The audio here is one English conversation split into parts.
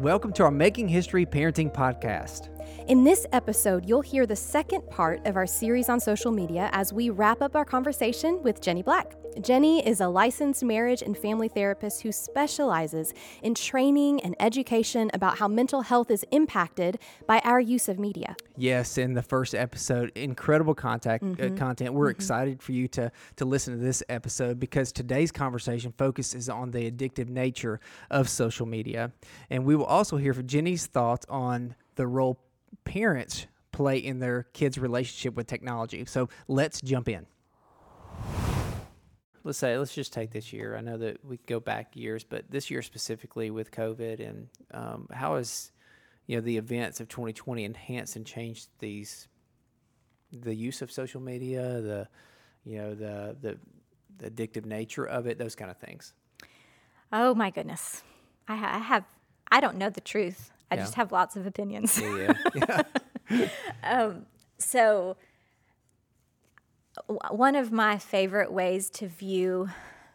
Welcome to our Making History Parenting Podcast. In this episode, you'll hear the second part of our series on social media as we wrap up our conversation with Jenny Black. Jenny is a licensed marriage and family therapist who specializes in training and education about how mental health is impacted by our use of media. Yes, in the first episode, incredible contact uh, content. We're excited for you to to listen to this episode because today's conversation focuses on the addictive nature of social media, and we will also hear from Jenny's thoughts on the role parents play in their kids' relationship with technology. So let's jump in. Let's say let's just take this year. I know that we could go back years, but this year specifically with COVID and um, how has you know the events of 2020 enhanced and changed these the use of social media, the you know the the, the addictive nature of it, those kind of things. Oh my goodness. I, ha- I have, I don't know the truth. I Yeah. just have lots of opinions. Yeah, yeah, So, w- one of my favorite ways to view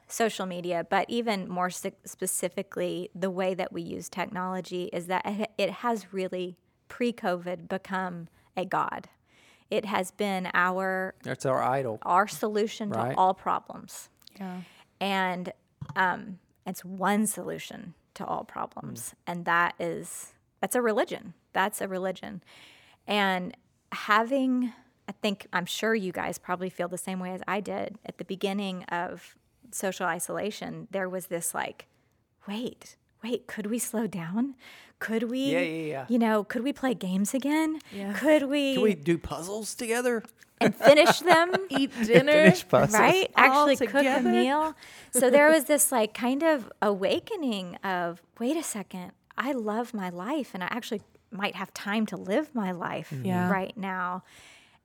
social media, but even more s- specifically, the way that we use technology is that it- it has really pre COVID become a God. It has been our that's our idol. our solution Right. to all problems. Yeah. and um, it's one solution to all problems and that is that's a religion that's a religion and having i think i'm sure you guys probably feel the same way as i did at the beginning of social isolation there was this like wait wait could we slow down could we Yeah, yeah, yeah. you know could we play games again Yeah. could we, Can we do puzzles together? and finish them Eat dinner. Finish puzzles. right all actually cook a meal so there was this like kind of awakening of wait a second i love my life and i actually might have time to live my life Yeah. right now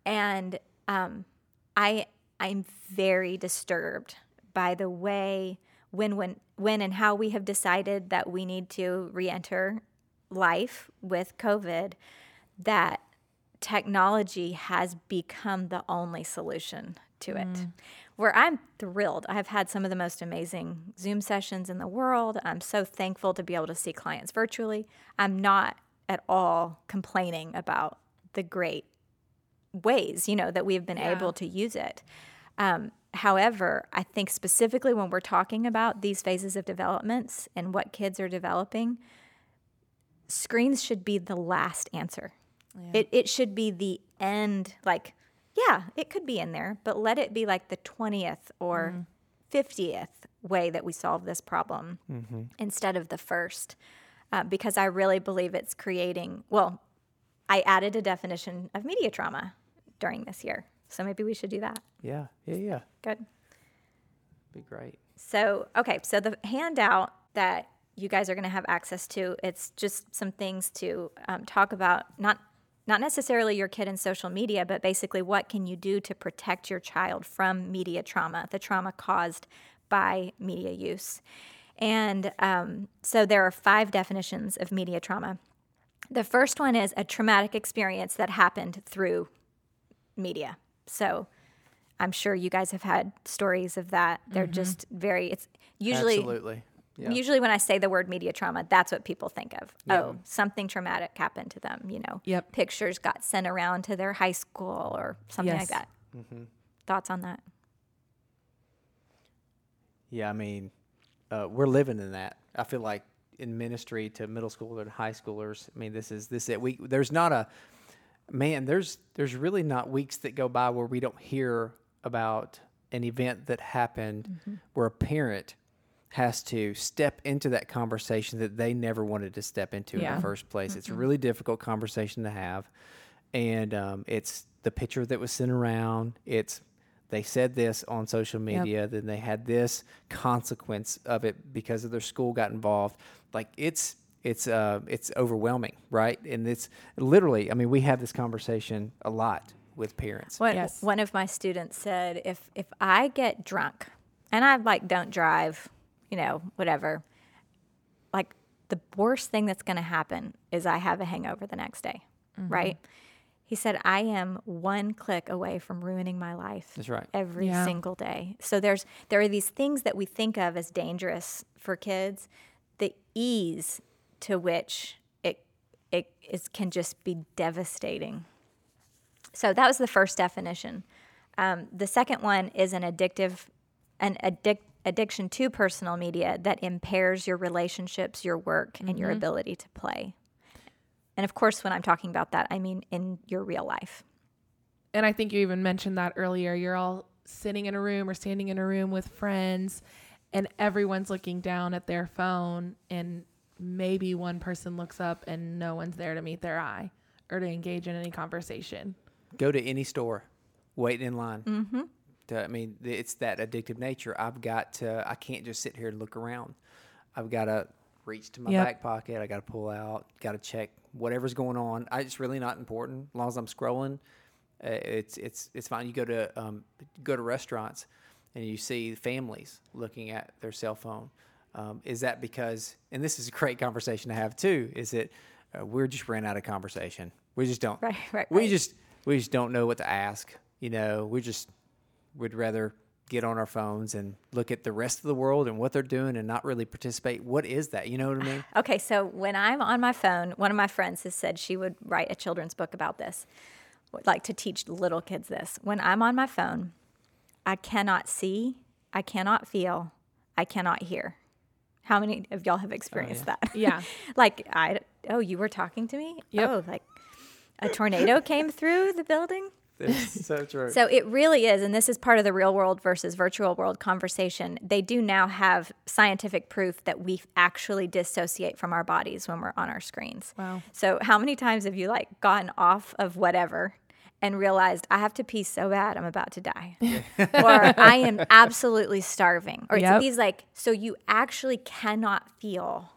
and um, i i'm very disturbed by the way when when when and how we have decided that we need to re-enter life with covid that technology has become the only solution to it. Where I'm thrilled. I've had some of the most amazing Zoom sessions in the world. I'm so thankful to be able to see clients virtually. I'm not at all complaining about the great ways, you know, that we've been able to use it. Um, however, I think specifically when we're talking about these phases of developments and what kids are developing, screens should be the last answer. It, it should be the end, like, yeah, it could be in there, but let it be like the 20th or 50th way that we solve this problem instead of the first. Uh, because I really believe it's creating, well, I added a definition of media trauma during this year. So maybe we should do that. Yeah, yeah, yeah. Good. Be great. So, okay, so the handout that you guys are going to have access to, it's just some things to um, talk about, not not necessarily your kid and social media, but basically what can you do to protect your child from media trauma, the trauma caused by media use. And um, so there are five definitions of media trauma. The first one is a traumatic experience that happened through media. So I'm sure you guys have had stories of that. They're just very, it's usually, Absolutely. Yeah. usually when I say the word media trauma, that's what people think of. Oh, something traumatic happened to them, you know. Yep. Pictures got sent around to their high school or something Yes. like that. Mm-hmm. Thoughts on that? Yeah, I mean, uh, we're living in that. I feel like in ministry to middle schoolers and high schoolers. I mean, this is this it. We there's not a man. There's there's really not weeks that go by where we don't hear about an event that happened where a parent has to step into that conversation that they never wanted to step into in the first place. It's a really difficult conversation to have, and um, it's the picture that was sent around. It's they said this on social media, then they had this consequence of it because of their school got involved. Like it's it's uh it's overwhelming, right? And it's literally. I mean, we have this conversation a lot with parents. What Yes. one of my students said, if if I get drunk and I like don't drive, you know, whatever, like the worst thing that's going to happen is I have a hangover the next day, right? He said I am one click away from ruining my life. That's right. Every Yeah. single day. So there's there are these things that we think of as dangerous for kids. The ease to which it it is, can just be devastating. So that was the first definition. Um, the second one is an addictive, an addic- addiction to personal media that impairs your relationships, your work, and your ability to play. And of course, when I'm talking about that, I mean in your real life. And I think you even mentioned that earlier. You're all sitting in a room or standing in a room with friends, and everyone's looking down at their phone, and maybe one person looks up and no one's there to meet their eye or to engage in any conversation. Go to any store, wait in line. Mm-hmm. I mean, it's that addictive nature. I've got to. I can't just sit here and look around. I've got to reach to my Yep. back pocket. I got to pull out. Got to check whatever's going on. I, it's really not important as long as I'm scrolling. Uh, it's it's it's fine. You go to um, go to restaurants, and you see families looking at their cell phone. Um, is that because? And this is a great conversation to have too. Is it uh, we're just ran out of conversation? We just don't. Right, right, We right. just we just don't know what to ask. You know, we just would rather get on our phones and look at the rest of the world and what they're doing and not really participate. What is that? You know what I mean? Okay, so when I'm on my phone, one of my friends has said she would write a children's book about this, like to teach little kids this. When I'm on my phone, I cannot see, I cannot feel, I cannot hear. How many of y'all have experienced oh, that? Yeah. like I oh, you were talking to me? Yep. Oh, like a tornado came through the building? It's so true. So it really is, and this is part of the real world versus virtual world conversation. They do now have scientific proof that we actually dissociate from our bodies when we're on our screens. Wow. So how many times have you like gotten off of whatever and realized I have to pee so bad I'm about to die, or I am absolutely starving, or Yep. it's these like so you actually cannot feel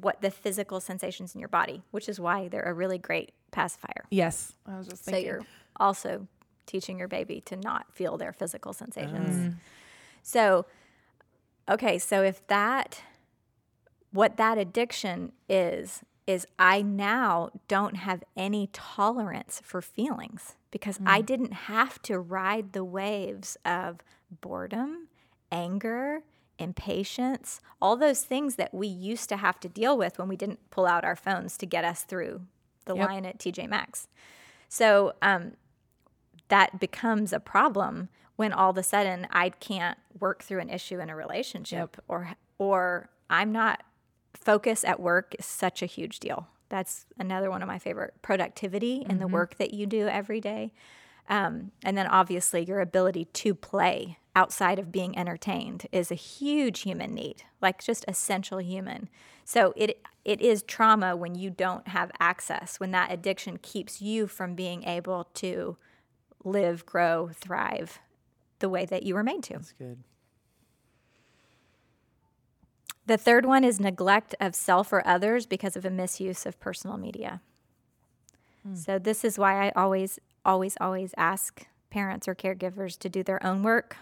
what the physical sensations in your body, which is why they're a really great pacifier. Yes. I was just So thinking. you're also teaching your baby to not feel their physical sensations. So, okay, so if that, what that addiction is, is I now don't have any tolerance for feelings because I didn't have to ride the waves of boredom, anger, impatience, all those things that we used to have to deal with when we didn't pull out our phones to get us through the Yep. line at TJ Maxx. So um, that becomes a problem when all of a sudden I can't work through an issue in a relationship or or I'm not focus at work is such a huge deal. That's another one of my favorite productivity in the work that you do every day. Um, and then obviously your ability to play outside of being entertained is a huge human need, like just essential human. So it it is trauma when you don't have access, when that addiction keeps you from being able to live, grow, thrive the way that you were made to. That's good. The third one is neglect of self or others because of a misuse of personal media. So this is why I always, always, always ask parents or caregivers to do their own work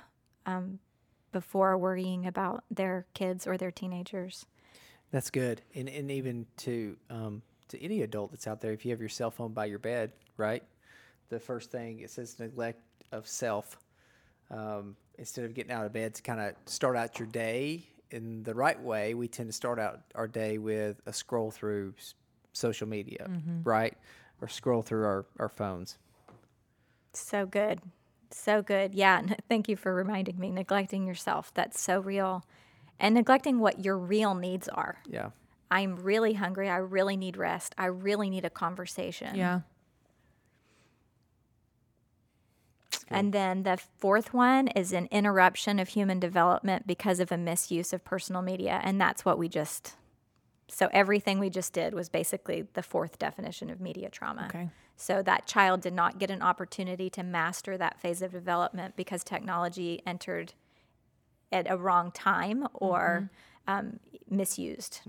um, before worrying about their kids or their teenagers. That's good. And and even to um, to any adult that's out there, if you have your cell phone by your bed, right? The first thing it says neglect of self. Um, instead of getting out of bed to kind of start out your day in the right way, we tend to start out our day with a scroll through s- social media, right? Or scroll through our, our phones. So good. So good. Yeah. n- Thank you for reminding me. Neglecting yourself. That's so real. And neglecting what your real needs are. Yeah. I'm really hungry. I really need rest. I really need a conversation. Yeah. And then the fourth one is an interruption of human development because of a misuse of personal media. And that's what we just, so everything we just did was basically the fourth definition of media trauma. Okay. So that child did not get an opportunity to master that phase of development because technology entered at a wrong time or um, misused.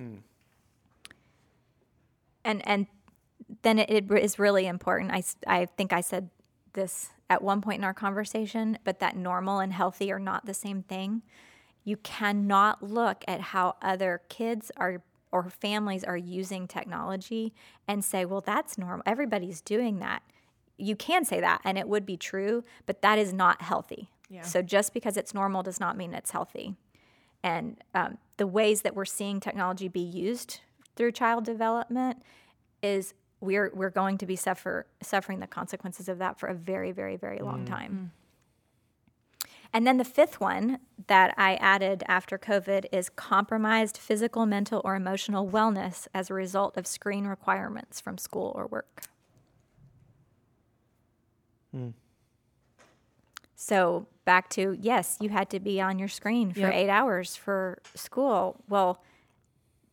And and then it, it is really important. I, I think I said this at one point in our conversation, but that normal and healthy are not the same thing. You cannot look at how other kids are or families are using technology and say, well, that's normal. Everybody's doing that. You can say that and it would be true, but that is not healthy. Yeah. So just because it's normal does not mean it's healthy. And um, the ways that we're seeing technology be used through child development is we're we're going to be suffer suffering the consequences of that for a very very very long mm. time. Mm. And then the fifth one that I added after COVID is compromised physical, mental, or emotional wellness as a result of screen requirements from school or work. Hmm. So back to yes, you had to be on your screen for Yep. eight hours for school. Well,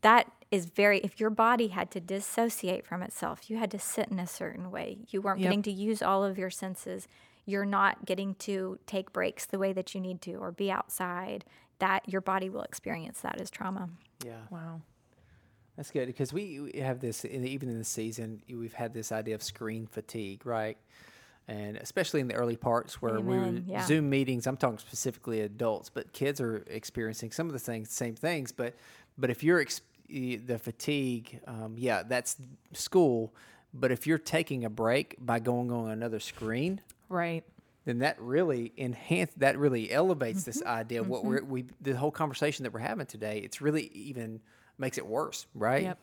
that is very, if your body had to dissociate from itself, you had to sit in a certain way. You weren't Yep. getting to use all of your senses. You're not getting to take breaks the way that you need to or be outside. That your body will experience that as trauma. Yeah. Wow. That's good because we, we have this in, even in the season. We've had this idea of screen fatigue, right? And especially in the early parts where we were yeah. Zoom meetings. I'm talking specifically adults, but kids are experiencing some of the things, same things. But but if you're ex- the fatigue, um, yeah, that's school. But if you're taking a break by going on another screen, Right. then that really enhance that really elevates this Mm-hmm. idea of what we're we the whole conversation that we're having today. It's really even makes it worse, right? Yep.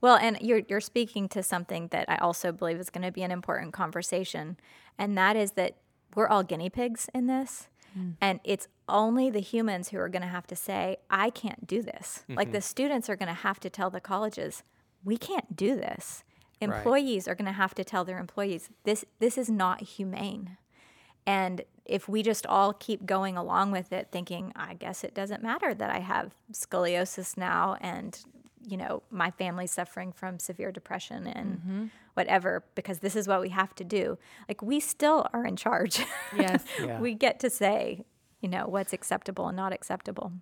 Well, and you're you're speaking to something that I also believe is going to be an important conversation, and that is that we're all guinea pigs in this, Mm. and it's only the humans who are going to have to say, "I can't do this." Like mm-hmm. the students are going to have to tell the colleges, "We can't do this." Right. Employees are going to have to tell their employees, "This this is not humane." And if we just all keep going along with it, thinking, I guess it doesn't matter that I have scoliosis now and, you know, my family suffering from severe depression and whatever, because this is what we have to do. Like, we still are in charge. Yes. Yeah. we get to say, you know, what's acceptable and not acceptable.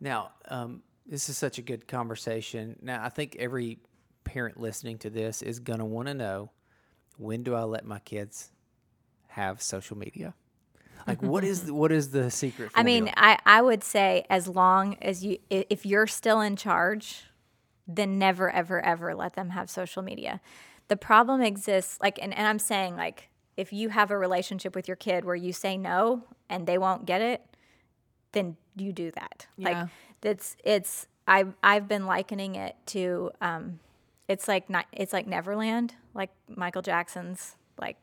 Now, um, this is such a good conversation. Now, I think every parent listening to this is going to want to know when do I let my kids have social media? Like, what is the, what is the secret? I mean. I, I would say as long as you, if you're still in charge, then never, ever, ever let them have social media. The problem exists, like, and, and I'm saying, like, if you have a relationship with your kid where you say no and they won't get it, then you do that. Yeah. Like, it's, it's, I've, I've been likening it to, um, it's like, not, it's like Neverland, like Michael Jackson's, like,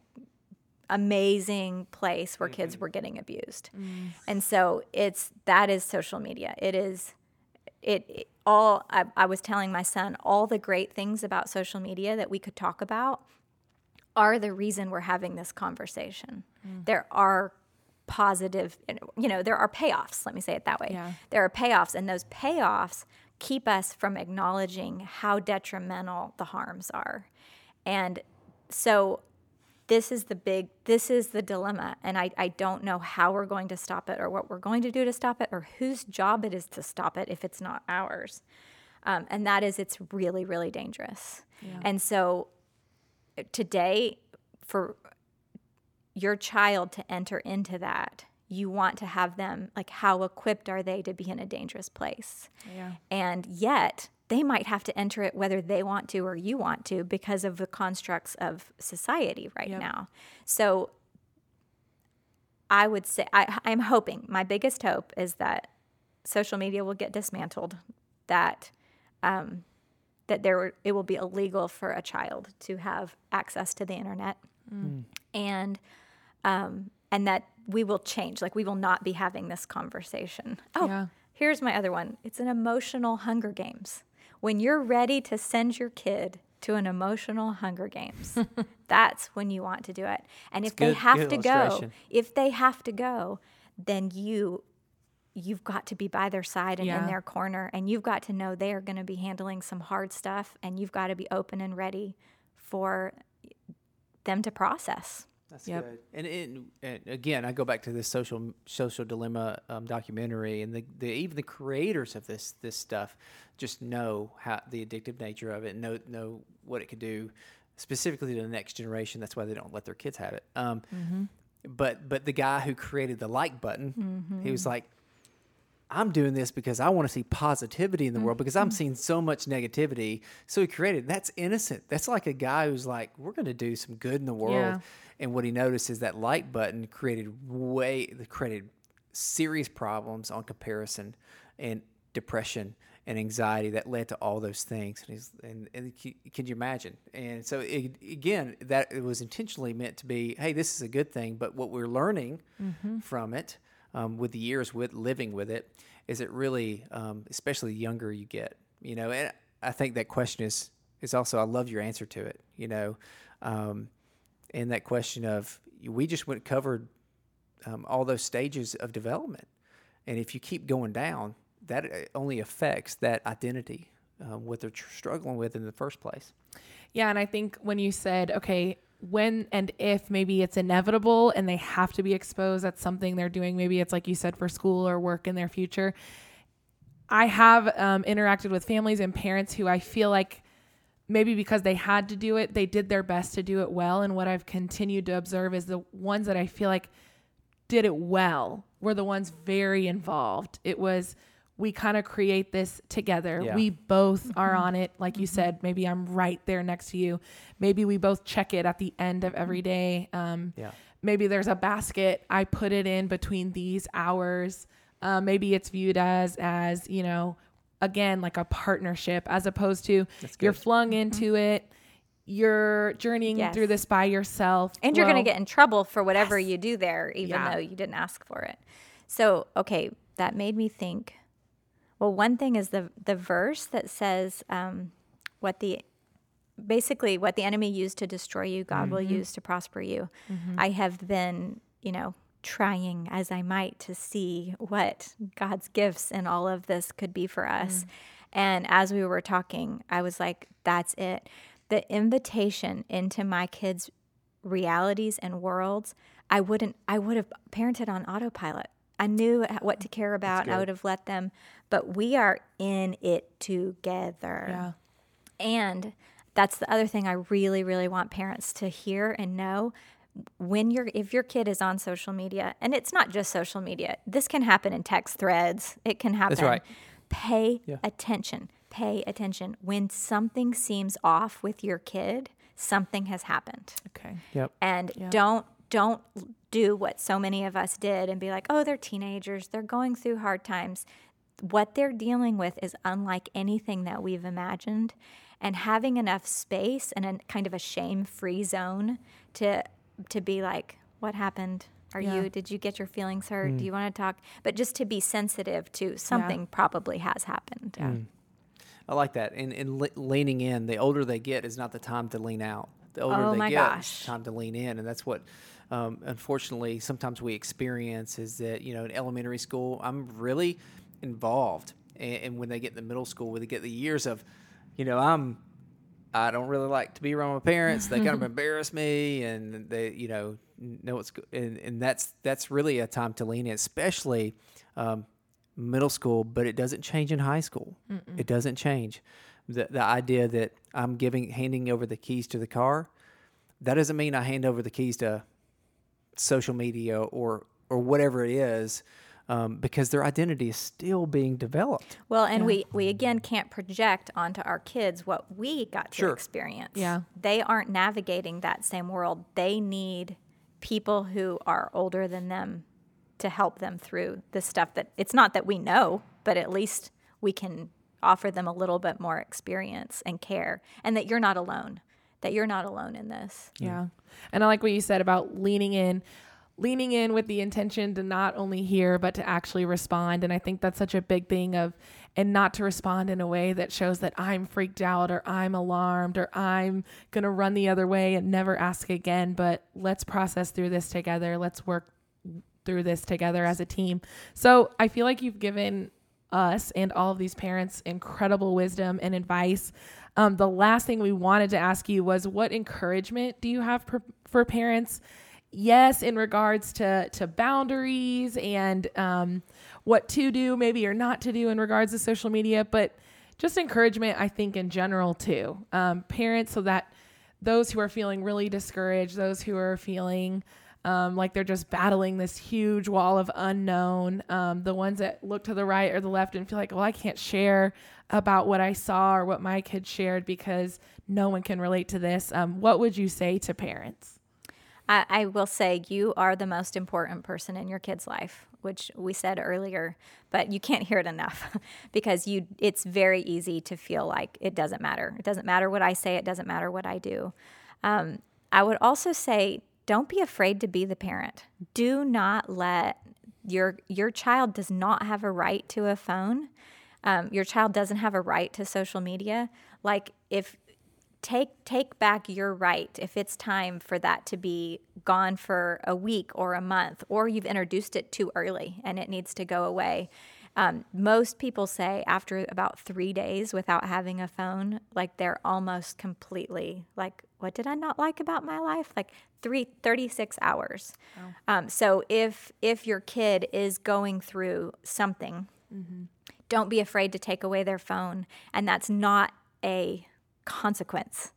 amazing place where kids were getting abused. And so it's that is social media. It is it, it- all I, I was telling my son all the great things about social media that we could talk about are the reason we're having this conversation. Mm. There are positive, you know, there are payoffs, let me say it that way. Yeah. There are payoffs and those payoffs keep us from acknowledging how detrimental the harms are. And so this is the big this is the dilemma and I, I don't know how we're going to stop it or what we're going to do to stop it or whose job it is to stop it if it's not ours. Um, and that is it's really really dangerous. And so today for your child to enter into that you want to have them like how equipped are they to be in a dangerous place? Yeah. and yet they might have to enter it whether they want to or you want to because of the constructs of society right Yep. now. So I would say I, I'm hoping my biggest hope is that social media will get dismantled, that um, that there it will be illegal for a child to have access to the internet, and um, and that we will change. Like we will not be having this conversation. Oh, Yeah. here's my other one. It's an emotional Hunger Games. When you're ready to send your kid to an emotional Hunger Games, that's when you want to do it. And if they have to go, if they have to go, then you you've got to be by their side and Yeah. in their corner and you've got to know they are going to be handling some hard stuff and you've got to be open and ready for them to process. That's Yep. good. And, and, and again, I go back to this social social dilemma um, documentary, and the, the even the creators of this this stuff just know how the addictive nature of it, know know what it could do, specifically to the next generation. That's why they don't let their kids have it. Um, But but the guy who created the like button, he was like, I'm doing this because I want to see positivity in the world because I'm mm-hmm. seeing so much negativity. So he created that's innocent. That's like a guy who's like, we're going to do some good in the world. Yeah. And what he noticed is that like button created way created serious problems on comparison, and depression and anxiety that led to all those things. And, he's, and, and can, you imagine? And so it, again, that it was intentionally meant to be, hey, this is a good thing. But what we're learning mm-hmm. from it um, with the years with living with it is it really, um, especially the younger you get, you know. And I think that question is is also I love your answer to it, you know, um, and that question of we just went covered um, all those stages of development, and if you keep going down, that uh, only affects that identity, uh, what they're tr- struggling with in the first place. Yeah, and I think when you said, okay, when and if maybe it's inevitable and they have to be exposed, that's something they're doing. Maybe it's like you said for school or work in their future. I have um, interacted with families and parents who I feel like maybe because they had to do it, they did their best to do it well. And what I've continued to observe is the ones that I feel like did it well were the ones very involved. It was, we kind of create this together. Yeah. We both are on it. Like you said, maybe I'm right there next to you. Maybe we both check it at the end of every day. Um, Yeah. maybe there's a basket i put it in between these hours uh, maybe it's viewed as as you know again like a partnership as opposed to you're flung into it you're journeying Yes. through this by yourself And you're going to get in trouble for whatever you do there, even Yeah. though you didn't ask for it. So, okay, that made me think. Well, one thing is the the verse that says um, what the basically what the enemy used to destroy you, God will mm-hmm. use to prosper you. Mm-hmm. I have been, you know, trying as I might to see what God's gifts in all of this could be for us. Mm. And as we were talking, I was like, that's it. The invitation into my kids' realities and worlds, I wouldn't, I would have parented on autopilot. I knew what to care about. I would have let them, but we are in it together. yeah And that's the other thing I really, really want parents to hear and know. When you're, if your kid is on social media, and it's not just social media, this can happen in text threads. It can happen. That's right. Pay Yeah. attention. Pay attention. When something seems off with your kid, something has happened okay Yep. and don't don't do what so many of us did and be like oh they're teenagers they're going through hard times. What they're dealing with is unlike anything that we've imagined and having enough space and a kind of a shame-free zone to to be like what happened? Are Yeah. you did you get your feelings hurt? Do hmm. you want to talk? But just to be sensitive to something probably has happened. Yeah. Hmm. I like that. And, and le- leaning in, the older they get is not the time to lean out. The older Oh they my get, gosh. it's time to lean in. And that's what, um, unfortunately, sometimes we experience is that, you know, in elementary school, I'm really involved. And, and when they get in the middle school, when they get the years of, you know, I'm, I don't really like to be around my parents. They kind of embarrass me, and they, you know, know what's go- and and that's that's really a time to lean in, especially um, middle school. But it doesn't change in high school. It doesn't change. The the idea that I'm giving handing over the keys to the car, that doesn't mean I hand over the keys to social media or or whatever it is, um, because their identity is still being developed. Well, and we we again can't project onto our kids what we got to Sure. experience. Yeah. They aren't navigating that same world. They need people who are older than them to help them through the stuff that it's not that we know, but at least we can offer them a little bit more experience and care and that you're not alone. That you're not alone in this. Yeah. And I like what you said about leaning in, leaning in with the intention to not only hear, but to actually respond. And I think that's such a big thing of, and not to respond in a way that shows that I'm freaked out or I'm alarmed or I'm going to run the other way and never ask again. But let's process through this together. Let's work through this together as a team. So I feel like you've given us and all of these parents incredible wisdom and advice. Um, the last thing we wanted to ask you was what encouragement do you have for, parents? Yes, in regards to to boundaries and um, what to do, maybe or not to do in regards to social media, but just encouragement, I think, in general too. Um, parents, so that those who are feeling really discouraged, those who are feeling um, like they're just battling this huge wall of unknown. Um, the ones that look to the right or the left and feel like, well, I can't share about what I saw or what my kids shared because no one can relate to this. Um, what would you say to parents? I, I will say you are the most important person in your kid's life which we said earlier, but you can't hear it enough because you it's very easy to feel like it doesn't matter. It doesn't matter what I say, it doesn't matter what I do. Um, I would also say don't be afraid to be the parent. Do not let your your child does not have a right to a phone. Um, your child doesn't have a right to social media. Like if take take back your right if it's time for that to be gone for a week or a month or you've introduced it too early and it needs to go away um, most people say after about three days without having a phone like they're almost completely like what did i not like about my life like three 36 hours um, so if if your kid is going through something don't be afraid to take away their phone and that's not a consequence.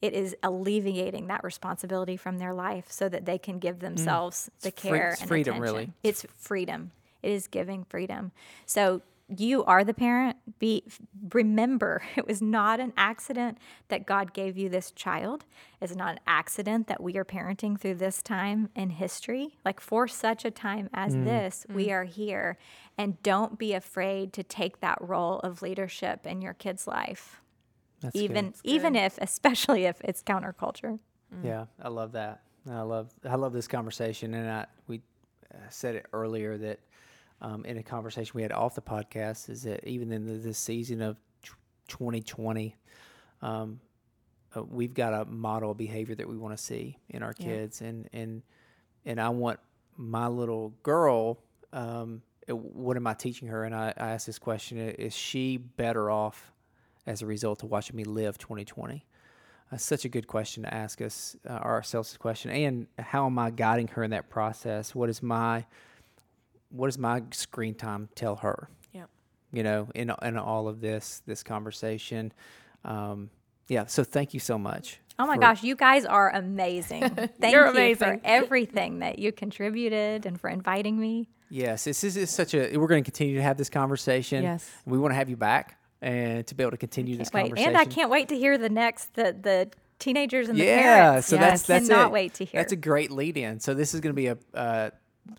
It is alleviating that responsibility from their life so that they can give themselves the free- care it's and freedom, attention. really. It's freedom. It is giving freedom. So you are the parent. Be remember it was not an accident that God gave you this child. It's not an accident that we are parenting through this time in history. Like for such a time as Mm. this, we are here. And don't be afraid to take that role of leadership in your kid's life That's good. even even if especially if it's counterculture Yeah, I love that. I love I love this conversation, and I we uh, said it earlier that um, in a conversation we had off the podcast is that even in the, this season of 2020, um, uh, we've got a model of behavior that we want to see in our kids, and and and I want my little girl. Um, uh, what am I teaching her? And I, I asked this question: Is she better off as a result of watching me live 2020? That's such a good question to ask us uh, ourselves. This question, and how am I guiding her in that process? What is my what does my screen time tell her? Yep. You know, in in all of this this conversation, um, yeah. So thank you so much. oh my for- gosh you guys are amazing thank You're you amazing. for everything that you contributed and for inviting me Yes, this is, is such a. We're going to continue to have this conversation. Yes. we want to have you back and to be able to continue this wait conversation. and i can't wait to hear the next the the teenagers and the parents. yeah, parents so Yes. that's that's cannot it. wait to hear That's a great lead in. So this is going to be a uh,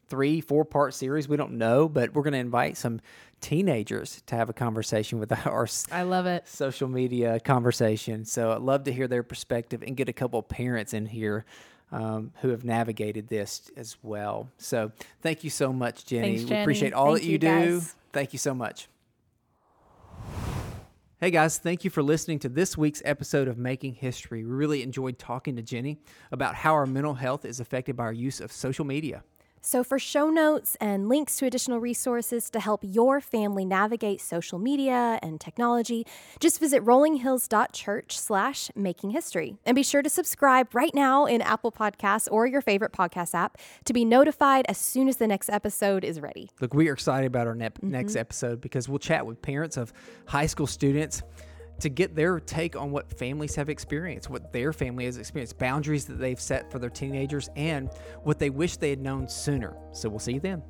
three, four part series. We don't know, but we're going to invite some teenagers to have a conversation with our I love it. social media conversation. So I'd love to hear their perspective and get a couple of parents in here. Um, who have navigated this as well. So, thank you so much, Jenny. Thanks, We appreciate all Thank that you, you, do. Thank you so much. Hey guys, thank you for listening to this week's episode of Making History. We really enjoyed talking to Jenny about how our mental health is affected by our use of social media. So, for show notes and links to additional resources to help your family navigate social media and technology, just visit rollinghills.church slash making history. And be sure to subscribe right now in Apple Podcasts or your favorite podcast app to be notified as soon as the next episode is ready. Look, we are excited about our nep- next mm-hmm. episode because we'll chat with parents of high school students to get their take on what families have experienced, what their family has experienced, boundaries that they've set for their teenagers, and what they wish they had known sooner. So we'll see you then.